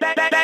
Bang bang. back.